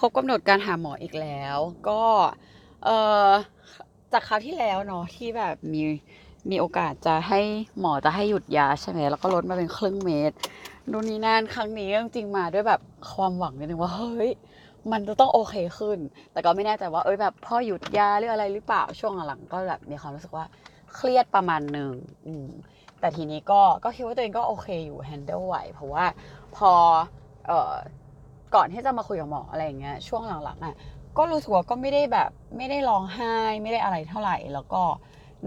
ครบกำหนดการหาหมออีกแล้ว ก็เอ่อจากคราวที่แล้วเนาะที่แบบมีมีโอกาสจะให้หมอจะให้หยุดยาใช่ไหมแล้วก็ลดมาเป็นครึ่งเมตรนู่นนี่นั่นครั้งนี้จริงๆมาด้วยแบบความหวังนิดนึงว่าเฮ้ยมันจะต้องโอเคขึ้น แต่ก็ไม่แน่ใจว่าเอ้ยแบบพ่อหยุดยาหรืออะไรหรือเปล่าช่วงหลังก็แบบมีความรู้สึกว่าเครียดประมาณหนึ่งแต่ทีนี้ก็ก็คิดว่าตัวเองก็โอเคอยู่ handle ไหวเพราะว่าพอเอ่อ ก่อนที่จะมาคุยกับหมออะไรอย่างเงี้ยช่วงหลังๆอะก็รู้สึกว่าก็ไม่ได้แบบไม่ได้ร้องไห้ไม่ได้อะไรเท่าไหร่ แล้วก็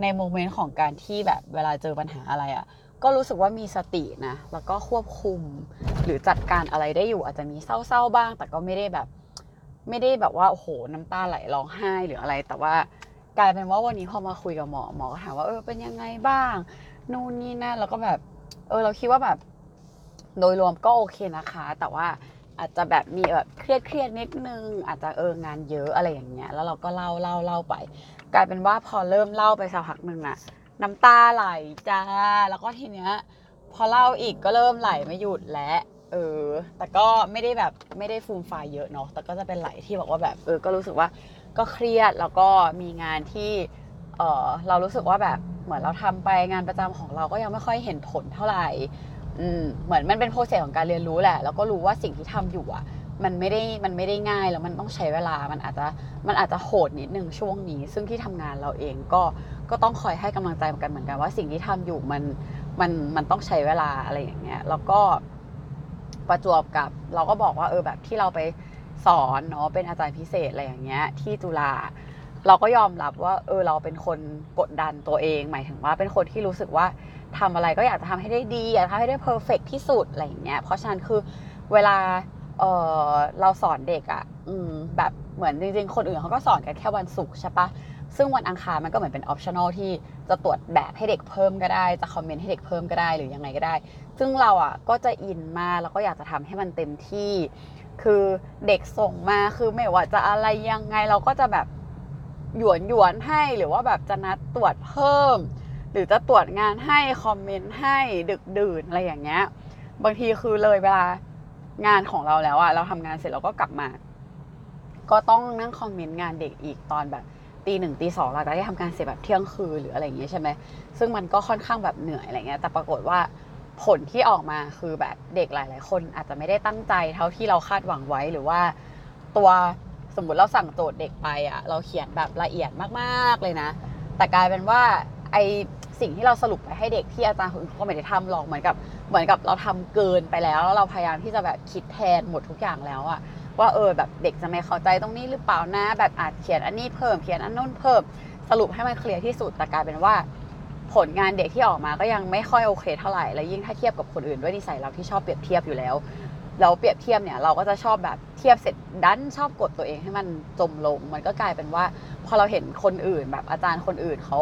ในโมเมนต์ของการที่แบบเวลาเจอปัญหาอะไรอะก็รู้สึกว่ามีสตินะแล้วก็ควบคุมหรือจัดการอะไรได้อยู่อาจจะมีเศร้าๆบ้าง แต่ก็ไม่ได้แบบไม่ได้แบบว่าโอ้โหน้ำตาไหลร้องไห้หรืออะไร แต่ว่ากลายเป็นว่าวันนี้พอมาคุยกับหมอหมอก็ถามว่าเออเป็นยังไงบ้างนู่นนี่นั่นแล้วก็แบบเออเราคิดว่าแบบ โดยรวมก็โอเคนะคะ แต่ว่า อาจจะแบบมีแบบเครียดเครียดนิดนึง อาจจะเอองานเยอะอะไรอย่างเงี้ย แล้วเราก็เล่าเล่าเล่าไป กลายเป็นว่าพอเริ่มเล่าไปสักพักหนึ่งน่ะน้ำตาไหลจ้า แล้วก็ทีเนี้ยพอเล่าอีกก็เริ่มไหลไม่หยุดแล้วเออ แต่ก็ไม่ได้แบบไม่ได้ฟูมไฟายเยอะเนาะ แต่ก็จะเป็นไหลที่บอกว่าแบบเออ ก็รู้สึกว่าก็เครียดแล้วก็มีงานที่เออเรารู้สึกว่าแบบเหมือนเราทำไปงานประจำของเราก็ยังไม่ค่อยเห็นผลเท่าไหร่ อืมเหมือนมันเป็นโปรเซสของการเรียนรู้แหละ แล้วก็รู้ว่าสิ่งที่ทำอยู่อะ มันไม่ได้มันไม่ได้ง่ายแล้วมันต้องใช้เวลา มันอาจจะมันอาจจะโหดนิดนึงช่วงนี้ ซึ่งที่ทำงานเราเองก็ก็ต้องคอยให้กำลังใจกันเหมือนกันว่าสิ่งที่ทำอยู่มันมันมันต้องใช้เวลาอะไรอย่างเงี้ย แล้วก็ประจวบกับ เราก็บอกว่าเออแบบที่เราไปสอนเนาะเป็นอาจารย์พิเศษอะไรอย่างเงี้ย ที่จุฬาเราก็ยอมรับว่า เออเราเป็นคนกดดันตัวเอง หมายถึงว่าเป็นคนที่รู้สึกว่า ทำอะไรก็อยากจะทำให้ได้ดี อยากทำให้ได้ perfect ที่สุดอะไรอย่างเงี้ยเพราะฉะนั้นคือเวลาเออเราสอนเด็กอะ่ะอืมแบบเหมือนจริงๆ คนอื่นเขาก็สอนกันแค่วันศุกร์ใช่ปะซึ่งวันอังคารมันก็เหมือนเป็น optional ที่จะตรวจแบบให้เด็กเพิ่มก็ได้ จะคอมเมนต์ให้เด็กเพิ่มก็ได้หรือยังไงก็ได้ ซึ่งเราอะก็จะอินมาแล้วก็อยากจะทำให้มันเต็มที่ คือเด็กส่งมาคือไม่ว่าจะอะไรยังไงเราก็จะแบบหยวนหยวนให้หรือว่าแบบจะนัดตรวจเพิ่ม หรือจะตรวจงานให้คอมเมนต์ให้ดึกดื่นอะไรอย่างเงี้ยบางทีคือเลยเวลางานของเราแล้วอะเราทำงานเสร็จเราก็กลับมา ก็ต้องนั่งคอมเมนต์งานเด็กอีกตอนแบบตีหนึ่งตีสองหลังจากที่ทำงานเสร็จแบบเที่ยงคืนหรืออะไรอย่างเงี้ยใช่ไหมซึ่งมันก็ค่อนข้างแบบเหนื่อยอะไรเงี้ยแต่ปรากฏว่าผลที่ออกมาคือแบบเด็กหลาย ๆ คนอาจจะไม่ได้ตั้งใจเท่าที่เราคาดหวังไว้หรือว่า ตัวสมมติเราสั่งโจทย์เด็กไปอะเราเขียนแบบละเอียดมากๆเลยนะ แต่กลายเป็นว่า ไอสิ่งที่เราสรุปไปให้เด็กที่อาจารย์คนอื่นเขาก็ไม่ได้ทำหรอกเหมือนกับเหมือนกับเราทำเกินไปแล้วแล้วเราพยายามที่จะแบบคิดแทนหมดทุกอย่างแล้วอะว่าเออแบบเด็กจะไม่เข้าใจตรงนี้หรือเปล่านะ แบบอาจเขียนอันนี้เพิ่มเขียนอันนู้นเพิ่ม สรุปให้มันเคลียร์ที่สุดแต่กลายเป็นว่า ผลงานเด็กที่ออกมาก็ยังไม่ค่อยโอเคเท่าไหร่แล้วยิ่งถ้าเทียบกับคนอื่นด้วยนิสัยเราที่ชอบเปรียบเทียบอยู่แล้ว เราเปรียบเทียบเนี่ยเราก็จะชอบแบบเทียบเสร็จดันชอบกดตัวเองให้มันจมลง มันก็กลายเป็นว่า พอเราเห็นคนอื่นแบบอาจารย์คนอื่นเขา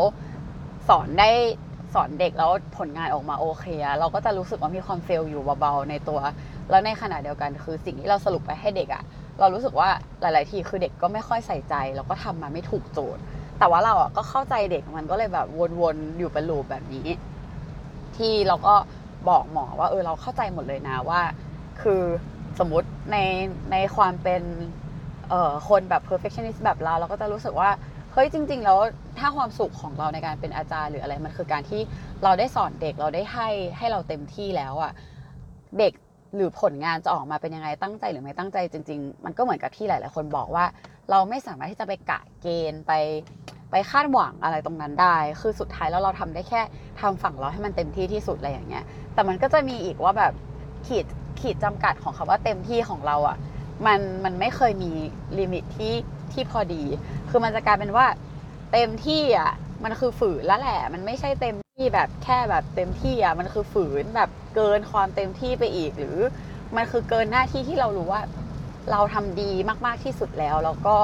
สอนได้สอนเด็กแล้วผลงานออกมาโอเคอะเราก็จะรู้สึกว่ามีความเฟลอยู่เบาๆในตัว แล้วในขณะเดียวกันคือสิ่งที่เราสรุปไปให้เด็กอะเรารู้สึกว่าหลาย ๆ ทีคือเด็กก็ไม่ค่อยใส่ใจ แล้วก็ทำมาไม่ถูกโจทย์ แต่ว่าเราอะก็เข้าใจเด็กมันก็เลยแบบวนๆอยู่เป็นลูปแบบนี้ ที่เราก็บอกหมอว่าเออเราเข้าใจหมดเลยนะว่า คือสมมติในในความเป็นเอ่อคนแบบ perfectionist แบบเราเราก็จะรู้สึกว่า เฮ้ยจริง ๆ แล้วถ้าความสุขของเราในการเป็นอาจารย์หรืออะไรมันคือการที่เราได้สอนเด็กเราได้ให้ให้เราเต็มที่แล้วอะเด็กหรือผลงานจะออกมาเป็นยังไงตั้งใจหรือไม่ตั้งใจจริง ๆ มันก็เหมือนกับที่หลาย ๆ คนบอกว่า เราไม่สามารถที่จะไปกะเกณฑ์ไปไปคาดหวังอะไรตรงนั้นได้ คือสุดท้ายแล้วเราทำได้แค่ทำฝั่งเราให้มันเต็มที่ที่สุดอะไรอย่างเงี้ย แต่มันก็จะมีอีกว่าแบบขีดขีดจำกัดของคำว่าเต็มที่ของเราอะ่ะมันมันไม่เคยมีลิมิตที่ ที่พอดี คือมันจะกลายเป็นว่าเต็มที่อะมันคือฝืนแล้วแหละ มันไม่ใช่เต็มที่แบบแค่แบบเต็มที่อะมันคือฝืนแบบเกินความเต็มที่ไปอีก หรือมันคือเกินหน้าที่ที่เรารู้ว่า เราทำดีมาก ๆที่สุดแล้ว แล้วก็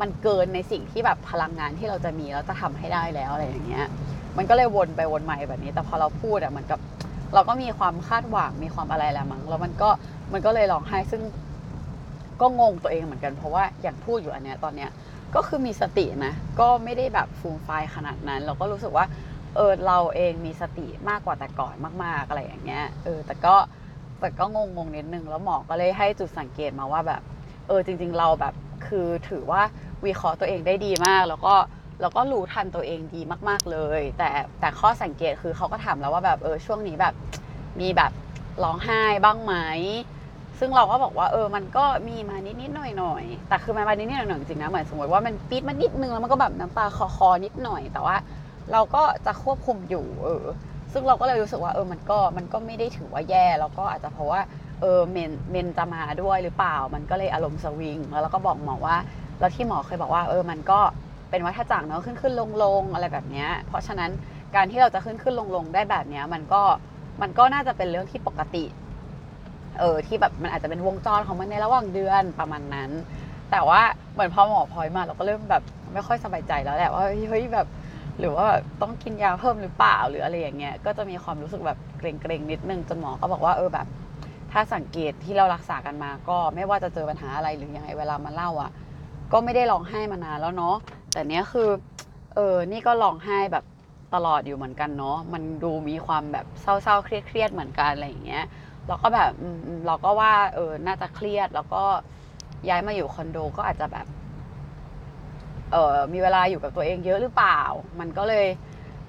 มันเกินในสิ่งที่แบบพลังงานที่เราจะมีแล้วจะทำให้ได้แล้วอะไรอย่างเงี้ย มันก็เลยวนไปวนมาแบบนี้ แต่พอเราพูดอะเหมือนกับ เราก็มีความคาดหวังมีความอะไรแหละมั้งแล้วมันก็มันก็เลยร้องไห้ซึ่ง ก็งงตัวเองเหมือนกันเพราะว่าอย่างพูดอยู่อันเนี้ยตอนเนี้ยก็คือมีสตินะ ก็ไม่ได้แบบฟูมไฟขนาดนั้น เราก็รู้สึกว่าเออเราเองมีสติมากกว่าแต่ก่อนมาก ๆ อะไรอย่างเงี้ยเออแต่ก็แต่ก็งงงๆนิดนึงแล้วหมอก็เลยให้จุดสังเกตมาว่าแบบเออจริง ๆ เราแบบคือถือว่าวิเคราะห์ตัวเองได้ดีมาก แล้วก็แล้วก็รู้ทันตัวเองดีมาก ๆเลย แต่แต่ข้อสังเกตคือเขาก็ถามแล้วว่าแบบเออช่วงนี้แบบมีแบบร้องไห้บ้างไหม ซึ่งเราก็บอกว่าเออมันก็มีมานิดนิดหน่อยหน่อยแต่คือมันมานิดนิดหน่อยหน่อยจริงนะเหมือนสมมติว่ามันปี๊ดมานิดนึงแล้วมันก็แบบน้ำตาคอคอๆนิดหน่อย แต่ว่า เราก็จะควบคุมอยู่ เออ ซึ่งเราก็เลยรู้สึกว่าเออมันก็มันก็ไม่ได้ถือว่าแย่แล้วก็อาจจะเพราะว่าเออเมนเมนจะมาด้วยหรือเปล่า มันก็เลยอารมณ์สวิงแล้วเราก็บอกหมอว่า แล้วที่หมอเคยบอกว่า เออมันก็เป็นวัฏจักรเนาะขึ้นขึ้นลงลงอะไรแบบเนี้ยเพราะฉะนั้นการที่เราจะขึ้นขึ้นลงลงได้แบบเนี้ยมันก็มันก็น่าจะเป็นเรื่องที่ปกติ เออที่แบบมันอาจจะเป็นวงจรของมันในระหว่างเดือนประมาณนั้น แต่ว่าเหมือนพอหมอพลอยมาเราก็เริ่มแบบไม่ค่อยสบายใจแล้วแหละว่าเฮ้ยแบบหรือว่าแบบต้องกินยาเพิ่มหรือเปล่าหรืออะไรอย่างเงี้ยก็จะมีความรู้สึกแบบเกรงๆนิดนึงจนหมอก็บอกว่าเออแบบ ถ้าสังเกตที่เรารักษากันมาก็ไม่ว่าจะเจอปัญหาอะไรหรือยังไงเวลามาเล่าอะ ก็ไม่ได้ร้องไห้มานานแล้วเนาะแต่เนี้ยคือเออนี่ก็ร้องไห้แบบตลอดอยู่เหมือนกันเนาะมันดูมีความแบบเศร้าๆเครียดๆเหมือนกันอะไรอย่างเงี้ย เราก็แบบเราก็ว่า เออ น่าจะเครียด แล้วก็ย้ายมาอยู่คอนโดก็อาจจะแบบ เออมีเวลาอยู่กับตัวเองเยอะหรือเปล่า มันก็เลย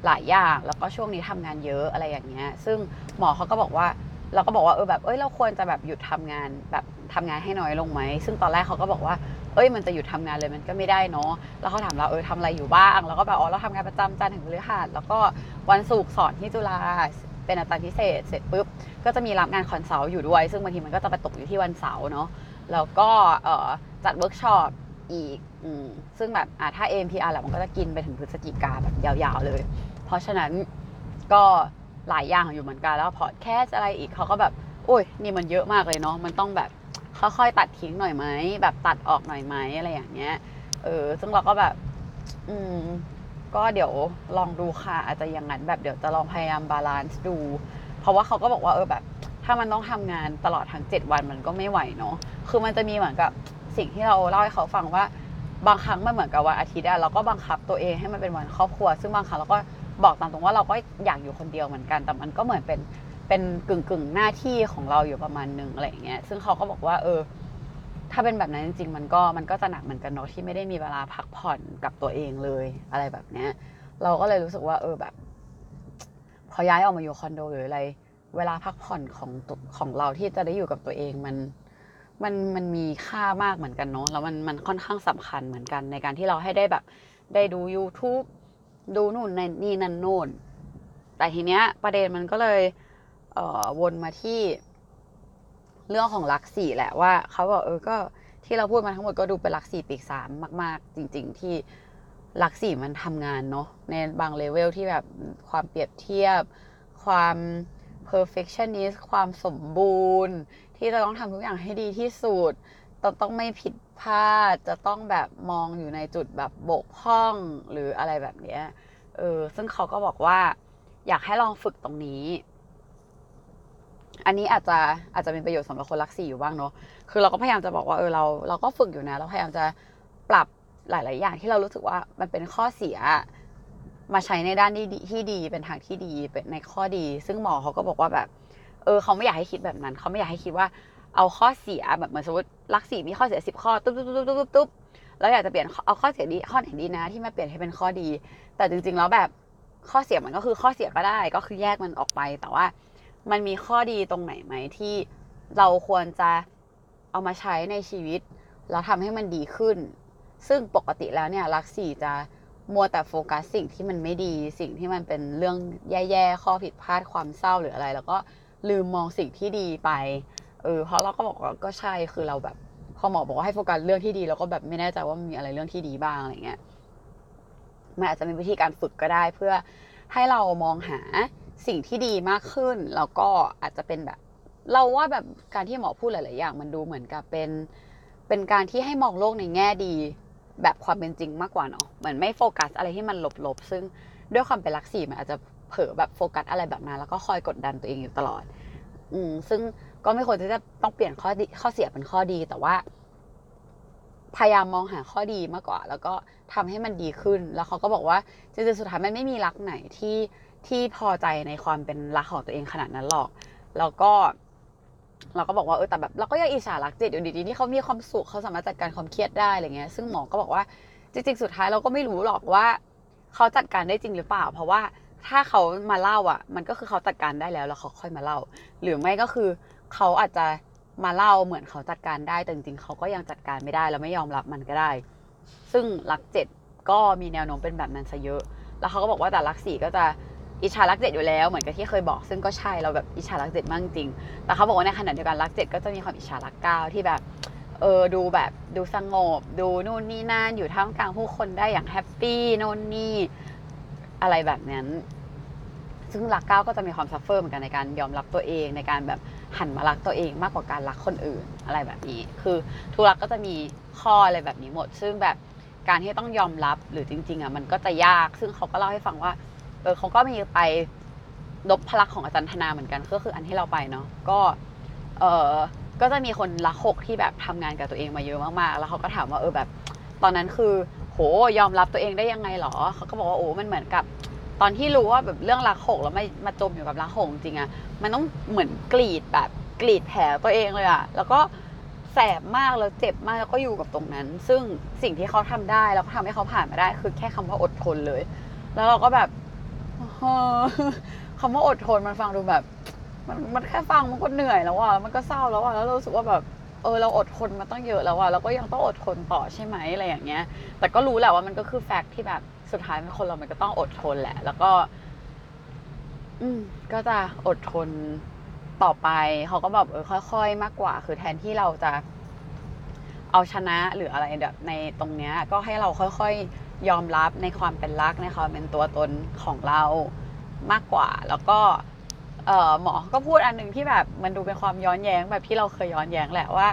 หลายอย่าง แล้วก็ช่วงนี้ทำงานเยอะอะไรอย่างเงี้ย ซึ่งหมอเขาก็บอกว่า เราก็บอกว่าเออแบบ เอ้ย เราควรจะแบบหยุดทำงานแบบทำงานให้น้อยลงไหม ซึ่งตอนแรกเขาก็บอกว่า เอ้ย มันจะหยุดทำงานเลยมันก็ไม่ได้เนาะ แล้วเขาถามเราเออทำอะไรอยู่บ้าง แล้วก็แบบอ๋อเราทำงานประจำจันทร์ถึงพฤหัสแล้วก็วันศุกร์สอนที่จุฬา เป็นอาจารย์พิเศษ เสร็จปุ๊บก็จะมีรับงาน consult อยู่ด้วย ซึ่งบางทีมันก็จะไปตกอยู่ที่วันเสาร์เนาะแล้วก็จัดเวิร์กช็อปอีกอซึ่งแบบอะถ้า AMPR แหละมันก็จะกินไปถึงพฤศจิกาแบบยาวๆเลย เพราะฉะนั้นก็หลายอย่างอยู่เหมือนกันแล้วพอดแคสต์อะไรอีกเขาก็แบบโอ้ยนี่มันเยอะมากเลยเนาะมันต้องแบบค่อยๆตัดทิ้งหน่อยไหมแบบตัดออกหน่อยไหมอะไรอย่างเงี้ยเออซึ่งเราก็แบบ อืม ก็เดี๋ยวลองดูค่ะ อาจจะอย่างนั้นแบบเดี๋ยวจะลองพยายาม balance ดู เพราะว่าเขาก็บอกว่าเออแบบ ถ้ามันต้องทำงานตลอดทั้ง 7 วันมันก็ไม่ไหวเนาะคือมันจะมีเหมือนกับสิ่งที่เราเล่าให้เขาฟังว่าบางครั้งมันเหมือนกับวันอาทิตย์อะเราก็บังคับตัวเองให้มันเป็นวันครอบครัว ซึ่งบางครั้งเราก็บอกตามตรงว่าเราก็อยากอยู่คนเดียวเหมือนกัน แต่มันก็เหมือนเป็นเป็นกึ่งกึ่งหน้าที่ของเราอยู่ประมาณหนึ่งอะไรอย่างเงี้ยซึ่งเขาก็บอกว่าเออ ถ้าเป็นแบบนั้นจริงๆ มันก็มันก็จะหนักเหมือนกันเนาะที่ไม่ได้มีเวลาพักผ่อนกับตัวเองเลยอะไรแบบเนี้ย เราก็เลยรู้สึกว่าเออแบบ พอย้ายออกมาอยู่คอนโดหรืออะไร เวลาพักผ่อนของของเราที่จะได้อยู่กับตัวเองมันมันมันมีค่ามากเหมือนกันเนาะแล้วมันมันค่อนข้างสำคัญเหมือนกันในการที่เราให้ได้แบบได้ดู YouTube ดูนู่นในนี่นั่นโน่นแต่ทีเนี้ยประเด็นมันก็เลยเอ่อวนมาที่ เรื่องของลักสี่แหละว่าเขาบอกเออก็ที่เราพูดมาทั้งหมดก็ดูเป็นลักสี่ปีกสามมาก ๆ จริง ๆ ที่ลักสี่มันทำงานเนาะในบางเลเวลที่แบบความเปรียบเทียบ ความ perfectionist ความสมบูรณ์ ที่จะต้องทำทุกอย่างให้ดีที่สุดต้องต้องไม่ผิดพลาดจะต้องแบบมองอยู่ในจุดแบบบกพร่องหรืออะไรแบบเนี้ยเออซึ่งเขาก็บอกว่าอยากให้ลองฝึกตรงนี้ อันนี้อาจจะอาจจะเป็นประโยชน์สำหรับคนรักสีอยู่บ้างเนาะคือเราก็พยายามจะบอกว่าเออเราเราก็ฝึกอยู่นะ เราพยายามจะปรับหลาย ๆ อย่างที่เรารู้สึกว่ามันเป็นข้อเสียมาใช้ในด้านที่ดีที่ดีเป็นทางที่ดีเป็นในข้อดี ซึ่งหมอเขาก็บอกว่าแบบ เออเขาไม่อยากให้คิดแบบนั้น เขาไม่อยากให้คิดว่าเอาข้อเสียแบบเหมือนสมมติรักสีมีข้อเสียสิบข้อตุ๊บตุ๊บตุ๊บตุ๊บตุ๊บตุ๊บแล้วอยากจะเปลี่ยนเอาข้อเสียดีข้อไหนดีนะ ที่มาเปลี่ยนให้เป็นข้อดี แต่จริง ๆ แล้วแบบข้อเสียมันก็คือข้อเสียก็ได้ก็คือแยกมันออกไปแต่ว่า มันมีข้อดีตรงไหนไหมที่เราควรจะเอามาใช้ในชีวิตแล้วทำให้มันดีขึ้น ซึ่งปกติแล้วเนี่ยรักสี่จะมัวแต่โฟกัสสิ่งที่มันไม่ดีสิ่งที่มันเป็นเรื่องแย่ๆข้อผิดพลาดความเศร้าหรืออะไร แล้วก็ลืมมองสิ่งที่ดีไปเออเพราะเราก็บอกว่าก็ใช่คือเราแบบพอหมอบอกว่าให้โฟกัสเรื่องที่ดีเราก็แบบไม่แน่ใจว่ามีอะไรเรื่องที่ดีบ้างอะไรเงี้ยมันอาจจะเป็นวิธีการฝึกก็ได้เพื่อให้เรามองหา สิ่งที่ดีมากขึ้น แล้วก็อาจจะเป็นแบบ เราว่าแบบการที่หมอพูดหลาย ๆ อย่าง มันดูเหมือนกับเป็นเป็นการที่ให้มองโลกในแง่ดี แบบความเป็นจริงมากกว่าเนาะเหมือนไม่โฟกัสอะไรที่มันลบๆซึ่งด้วยความเป็นลักษีมันอาจจะเผลอแบบโฟกัสอะไรแบบนั้น แล้วก็คอยกดดันตัวเองอยู่ตลอด อืมซึ่งก็ไม่ควรที่จะต้องเปลี่ยนข้อดีข้อเสียเป็นข้อดีแต่ว่า พยายามมองหาข้อดีมากกว่า แล้วก็ทำให้มันดีขึ้น แล้วเขาก็บอกว่าจริงๆสุดท้ายมันไม่มีรักไหนที่ ที่พอใจในความเป็นรักของตัวเองขนาดนั้นหรอก แล้วก็ เราก็บอกว่าเออแต่แบบเราก็ยังอิจฉารักเจ็ดอยู่ดีๆที่เขามีความสุขเขาสามารถจัดการความเครียดได้อะไรเงี้ย ซึ่งหมอก็บอกว่าจริงๆ สุดท้ายเราก็ไม่รู้หรอกว่า เขาจัดการได้จริงหรือเปล่า เพราะว่าถ้าเขามาเล่าอะ มันก็คือเขาจัดการได้แล้วแล้วเขาค่อยมาเล่า หรือไม่ก็คือเขาอาจจะมาเล่าเหมือนเขาจัดการได้แต่จริงๆเขาก็ยังจัดการไม่ได้แล้วไม่ยอมรับมันก็ได้ ซึ่งรักเจ็ดก็มีแนวโน้มเป็นแบบนั้นซะเยอะ แล้วเขาก็บอกว่าแต่รักสี่ก็จะ อิจฉารักเจ็ดอยู่แล้วเหมือนกับที่เคยบอก ซึ่งก็ใช่เราแบบอิจฉารักเจ็ดมากจริง แต่เขาบอกว่าในขณะเดียวกันรักเจ็ดก็จะมีความอิจฉารักเก้าที่แบบเออดูแบบดูสงบ ดูนู่นนี่นั่นอยู่ท่ามกลางผู้คนได้อย่างแฮปปี้นู่นนี่อะไรแบบนั้น ซึ่งลักษณ์เก้าก็จะมีความ suffer เหมือนกันในการยอมรับตัวเองในการแบบหันมารักตัวเองมากกว่าการรักคนอื่นอะไรแบบนี้ คือทุกลักษณ์ก็จะมีข้ออะไรแบบนี้หมด ซึ่งแบบการที่ต้องยอมรับหรือจริง ๆอะมันก็จะยาก ซึ่งเขาก็เล่าให้ฟังว่า เออเขาก็มีไปนพลักษณ์ของอาจารย์ธนาเหมือนกันก็คืออันที่เราไปเนาะก็เออก็จะมีคนลักษณ์หกที่แบบทำงานกับตัวเองมาเยอะมากๆ แล้วเขาก็ถามว่าเออแบบ ตอนนั้นคือ โหยอมรับตัวเองได้ยังไงหรอเขาก็บอกว่าโอ้มันเหมือนกับ ตอนที่รู้ว่าแบบเรื่องรักหกแล้วไม่มาจมอยู่กับรักหกจริงอะมันต้องเหมือนกรีดแบบกรีดแผลตัวเองเลยอะแล้วก็แสบมากแล้วเจ็บมากแล้วก็อยู่กับตรงนั้น ซึ่งสิ่งที่เขาทำได้แล้วก็ทำให้เขาผ่านมาได้ คือแค่คำว่าอดทนเลย แล้วเราก็แบบ เออคำว่าอดทนมันฟังดูแบบ มันมันแค่ฟังมันก็เหนื่อยแล้วอะมันก็เศร้าแล้วอะแล้วเรารู้สึกว่าแบบเออเราอดทนมาตั้งเยอะแล้วอะเราก็ยังต้องอดทนต่อใช่ไหมอะไรอย่างเงี้ย แต่ก็รู้แหละว่ามันก็คือแฟกต์ที่แบบสุดท้ายมันคนเรามันก็ต้องอดทนแหละ แล้วก็ อืม ก็จะอดทนต่อไป เขาก็แบบเออค่อยๆมากกว่า คือแทนที่เราจะเอาชนะหรืออะไรแบบในตรงเนี้ย ก็ให้เราค่อยๆ ยอมรับในความเป็นรักในความเป็นตัวตนของเรามากกว่า แล้วก็หมอก็พูดอันหนึ่งที่แบบมันดูเป็นความย้อนแย้งแบบที่เราเคยย้อนแย้งแหละว่า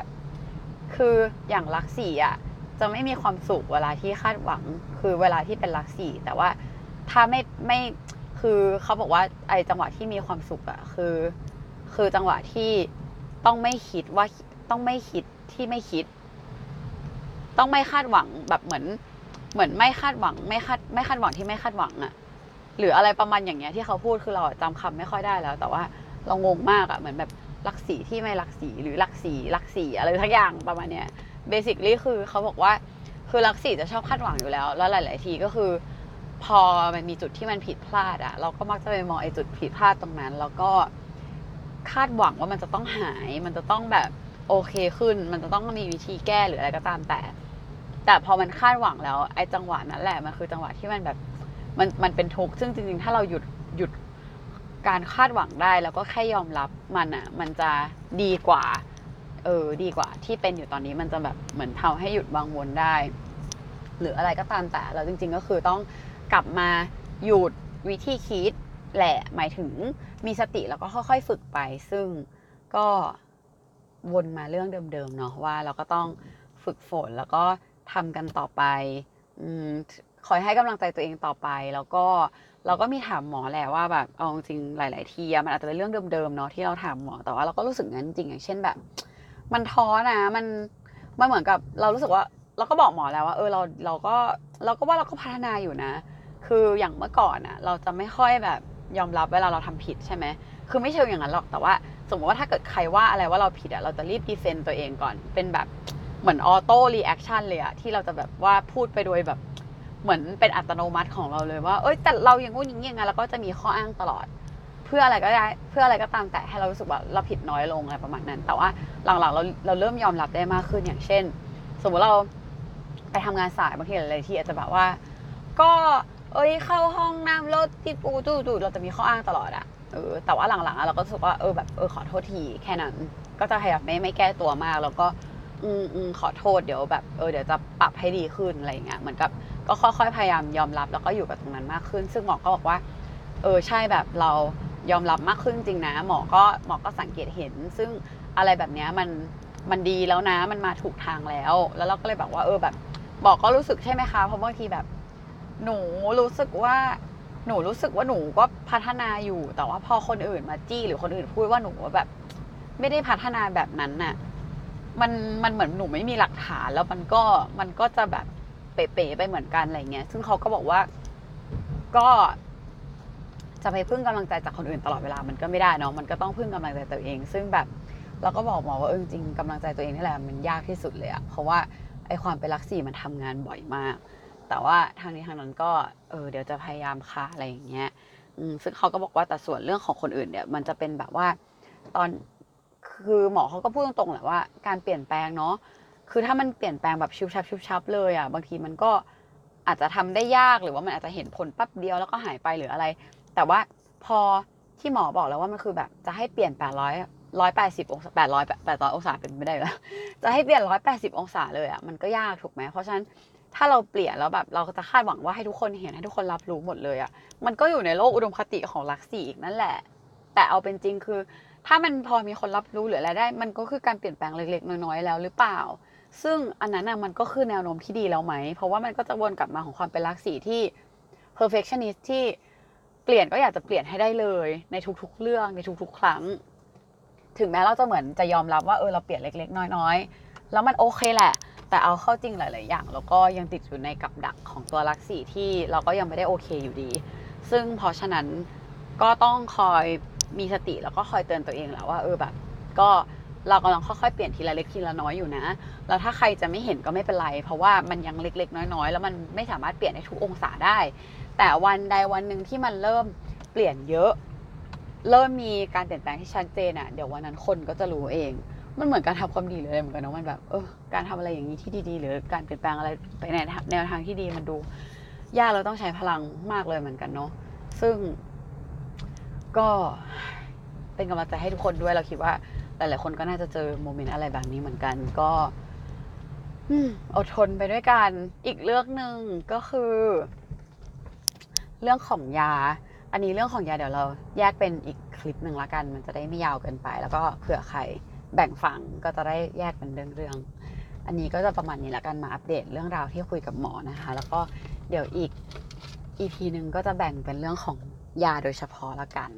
คืออย่างรักสี่อะจะไม่มีความสุขเวลาที่คาดหวัง คือเวลาที่เป็นรักสี่แต่ว่าถ้าไม่ไม่คือเขาบอกว่าไอ้จังหวะที่มีความสุขอะคือ คือจังหวะที่ต้องไม่คิดว่าต้องไม่คิดที่ไม่คิด ต้องไม่คาดหวังแบบเหมือน เหมือนไม่คาดหวังไม่คาดไม่คาดหวังที่ไม่คาดหวังอะหรืออะไรประมาณอย่างเงี้ยที่เขาพูดคือเราอะจำคำไม่ค่อยได้แล้ว แต่ว่าเรางงมากอะเหมือนแบบรักสีที่ไม่รักสีหรือรักสีรักสีอะไรทั้งอย่างประมาณเนี้ยเบสิคลี่คือเขาบอกว่าคือรักสีจะชอบคาดหวังอยู่แล้ว แล้วหลาย ๆ ทีก็คือ พอมันมีจุดที่มันผิดพลาดอะเราก็มักจะไปมองไอ้จุดผิดพลาดตรงนั้น แล้วก็คาดหวังว่ามันจะต้องหาย มันจะต้องแบบโอเคขึ้น มันจะต้องมีวิธีแก้หรืออะไรก็ตามแต่ แต่พอมันคาดหวังแล้วไอ้จังหวะนั้นแหละมันคือจังหวะที่มันแบบมันมันเป็นทุกข์ซึ่งจริง ๆ ถ้าเราหยุดหยุดการคาดหวังได้แล้วก็แค่ยอมรับมันอะ มันจะดีกว่า เออดีกว่า ที่เป็นอยู่ตอนนี้มันจะแบบเหมือนเทำให้หยุดวางวนได้ หรืออะไรก็ตามแต่แล้วจริง ๆ ก็คือต้องกลับมาหยุดวิธีคิดแหละหมายถึงมีสติแล้วก็ค่อย ๆ ฝึกไป ซึ่งก็วนมาเรื่องเดิมๆเนาะว่าเราก็ต้องฝึกฝนแล้วก็ ทำกันต่อไปอคอยให้กำลังใจตัวเองต่อไป แล้วก็เราก็มีถามหมอแหละว่าแบบเอาจริงๆหลาย ๆ ทีมันอาจจะเป็นเรื่องเดิม ๆ เนาะที่เราถามหมอแต่ว่าเราก็รู้สึกงั้นจริงอย่างเช่นแบบ มันท้อนะมันมันเหมือนกับเรารู้สึกว่าเราก็บอกหมอแล้วว่า เออเราเราก็เราก็ว่าเราก็พัฒนาอยู่นะ คืออย่างเมื่อก่อนอะเราจะไม่ค่อยแบบยอมรับเวลาเราทำผิดใช่ไหมคือไม่เชิงอย่างนั้นหรอกแต่ว่า สมมติว่าถ้าเกิดใครว่าอะไรว่าเราผิดอะเราจะรีบ defend ตัวเองก่อนเป็นแบบ เหมือน auto reaction เลยอะที่เราจะแบบว่าพูดไปโดยแบบเหมือนเป็นอัตโนมัติของเราเลยว่า เอ้ยแต่เราอย่างงู้นอย่างนี้อย่างนั้นแล้วก็จะมีข้ออ้างตลอด เพื่ออะไรก็ได้เพื่ออะไรก็ตามแต่ให้เรารู้สึกว่าเราผิดน้อยลงอะไรประมาณนั้น แต่ว่าหลังๆเราเราเริ่มยอมรับได้มากขึ้นอย่างเช่น สมมติเราไปทำงานสายบางทีหลายๆที่อาจจะแบบว่า ก็เอ้ยเข้าห้องน้ำรถติดปูจูดูเราจะมีข้ออ้างตลอดอะเออแต่ว่าหลังๆอะเราก็รู้สึกว่าเออแบบเออขอโทษทีแค่นั้น ก็จะพยายามไม่ไม่แก้ตัวมาก แล้วก็ อืมอืมขอโทษเดี๋ยวแบบเออเดี๋ยวจะปรับให้ดีขึ้นอะไรอย่างเงี้ยเหมือนกับก็ค่อยๆพยายามยอมรับแล้วก็อยู่กับตรงนั้นมากขึ้น ซึ่งหมอก็บอกว่า เออใช่แบบเรายอมรับมากขึ้นจริงนะ หมอก็หมอก็สังเกตเห็น ซึ่งอะไรแบบเนี้ยมันมันดีแล้วนะมันมาถูกทางแล้ว แล้วเราก็เลยแบบว่าเออแบบบอกก็รู้สึกใช่ไหมคะเพราะบางทีแบบ หนูรู้สึกว่าหนูรู้สึกว่าหนูก็พัฒนาอยู่ แต่ว่าพอคนอื่นมาจี้หรือคนอื่นพูดว่าหนูแบบ ไม่ได้พัฒนาแบบนั้นน่ะ มันมันเหมือนหนูไม่มีหลักฐานแล้วมันก็มันก็จะแบบเป๋ๆไปเหมือนกันอะไรเงี้ย ซึ่งเขาก็บอกว่าก็จะไปพึ่งกำลังใจจากคนอื่นตลอดเวลามันก็ไม่ได้เนาะมันก็ต้องพึ่งกำลังใจตัวเอง ซึ่งแบบแล้วก็บอกหมอว่าเออจริงๆกำลังใจตัวเองนี่แหละมันยากที่สุดเลยอะเพราะว่าไอความเป็นรักสี่มันทำงานบ่อยมาก แต่ว่าทางนี้ทางนั้นก็เออเดี๋ยวจะพยายามค่ะอะไรอย่างเงี้ยซึ่งเขาก็บอกว่าแต่ส่วนเรื่องของคนอื่นเนี่ย มันจะเป็นแบบว่าตอน คือหมอเขาก็พูดตรงๆแหละว่าการเปลี่ยนแปลงเนาะคือถ้ามันเปลี่ยนแปลงแบบชิวชับชิวชับเลยอะบางทีมันก็อาจจะทำได้ยากหรือว่ามันอาจจะเห็นผลแป๊บเดียวแล้วก็หายไปหรืออะไร แต่ว่าพอที่หมอบอกแล้วว่ามันคือแบบจะให้เปลี่ยนแปดร้อยร้อยแปดสิบองศาแปดร้อยแปดร้อยองศาเป็นไม่ได้แล้ว จะให้เปลี่ยนร้อยแปดสิบองศาเลยอะมันก็ยากถูกไหมเพราะฉะนั้นถ้าเราเปลี่ยนแล้วแบบเราจะคาดหวังว่าให้ทุกคนเห็นให้ทุกคนรับรู้หมดเลยอะมันก็อยู่ในโลกอุดมคติของลักษีอีกนั่นแหละ แต่เอาเป็นจริงคือ ถ้ามันพอมีคนรับรู้หรืออะไรได้ มันก็คือการเปลี่ยนแปลงเล็ก ๆ น้อยๆแล้วหรือเปล่า ซึ่งอันนั้นน่ะมันก็คือแนวโน้มที่ดีแล้วไหม เพราะว่ามันก็จะวนกลับมาของความเป็นลักษีที่ perfectionist ที่เปลี่ยนก็อยากจะเปลี่ยนให้ได้เลย ในทุกๆ เรื่องในทุกๆ ครั้ง ถึงแม้เราจะเหมือนจะยอมรับว่าเออเราเปลี่ยนเล็ก ๆ น้อยๆ แล้วมันโอเคแหละ แต่เอาเข้าจริงหลาย ๆ อย่าง แล้วก็ยังติดอยู่ในกับดักของตัวลักษีที่เราก็ยังไม่ได้โอเคอยู่ดี ซึ่งเพราะฉะนั้นก็ต้องคอย มีสติแล้วก็คอยเตือนตัวเองแหละว่าเออแบบ ก็เรากำลังค่อยๆเปลี่ยนทีละเล็กทีละน้อยอยู่นะ แล้วถ้าใครจะไม่เห็นก็ไม่เป็นไร เพราะว่ามันยังเล็ก ๆ น้อยๆ แล้วมันไม่สามารถเปลี่ยนได้ทุกองศาได้ แต่วันใดวันหนึ่งที่มันเริ่มเปลี่ยนเยอะ เริ่มมีการเปลี่ยนแปลงที่ชัดเจนอะ เดี๋ยววันนั้นคนก็จะรู้เอง มันเหมือนการทำความดีเลยเหมือนกันเนาะมันแบบเออการทำอะไรอย่างนี้ที่ดีๆ หรือการเปลี่ยนแปลงอะไรไปในแนวทางที่ดีมันดู ยากเราต้องใช้พลังมากเลยเหมือนกันเนาะ ซึ่ง ก็เป็นกำลังใจให้ทุกคนด้วยเราคิดว่า หลาย ๆ คนก็น่าจะเจอโมเมนต์อะไรแบบนี้เหมือนกันก็อืมอดทนไปด้วยกันอีกเรื่องหนึ่งก็คือ เรื่องของยา อันนี้เรื่องของยาเดี๋ยวเรา แยกเป็นอีกคลิปหนึ่งละกัน มันจะได้ไม่ยาวเกินไป แล้วก็เผื่อใครแบ่งฝั่งก็จะได้แยกเป็นเรื่องๆอันนี้ก็จะประมาณนี้ละกันมาอัปเดตเรื่องราวที่คุยกับหมอนะคะ แล้วก็เดี๋ยวอีก EP หนึ่งก็จะแบ่งเป็นเรื่องของ ยาโดยเฉพาะละกัน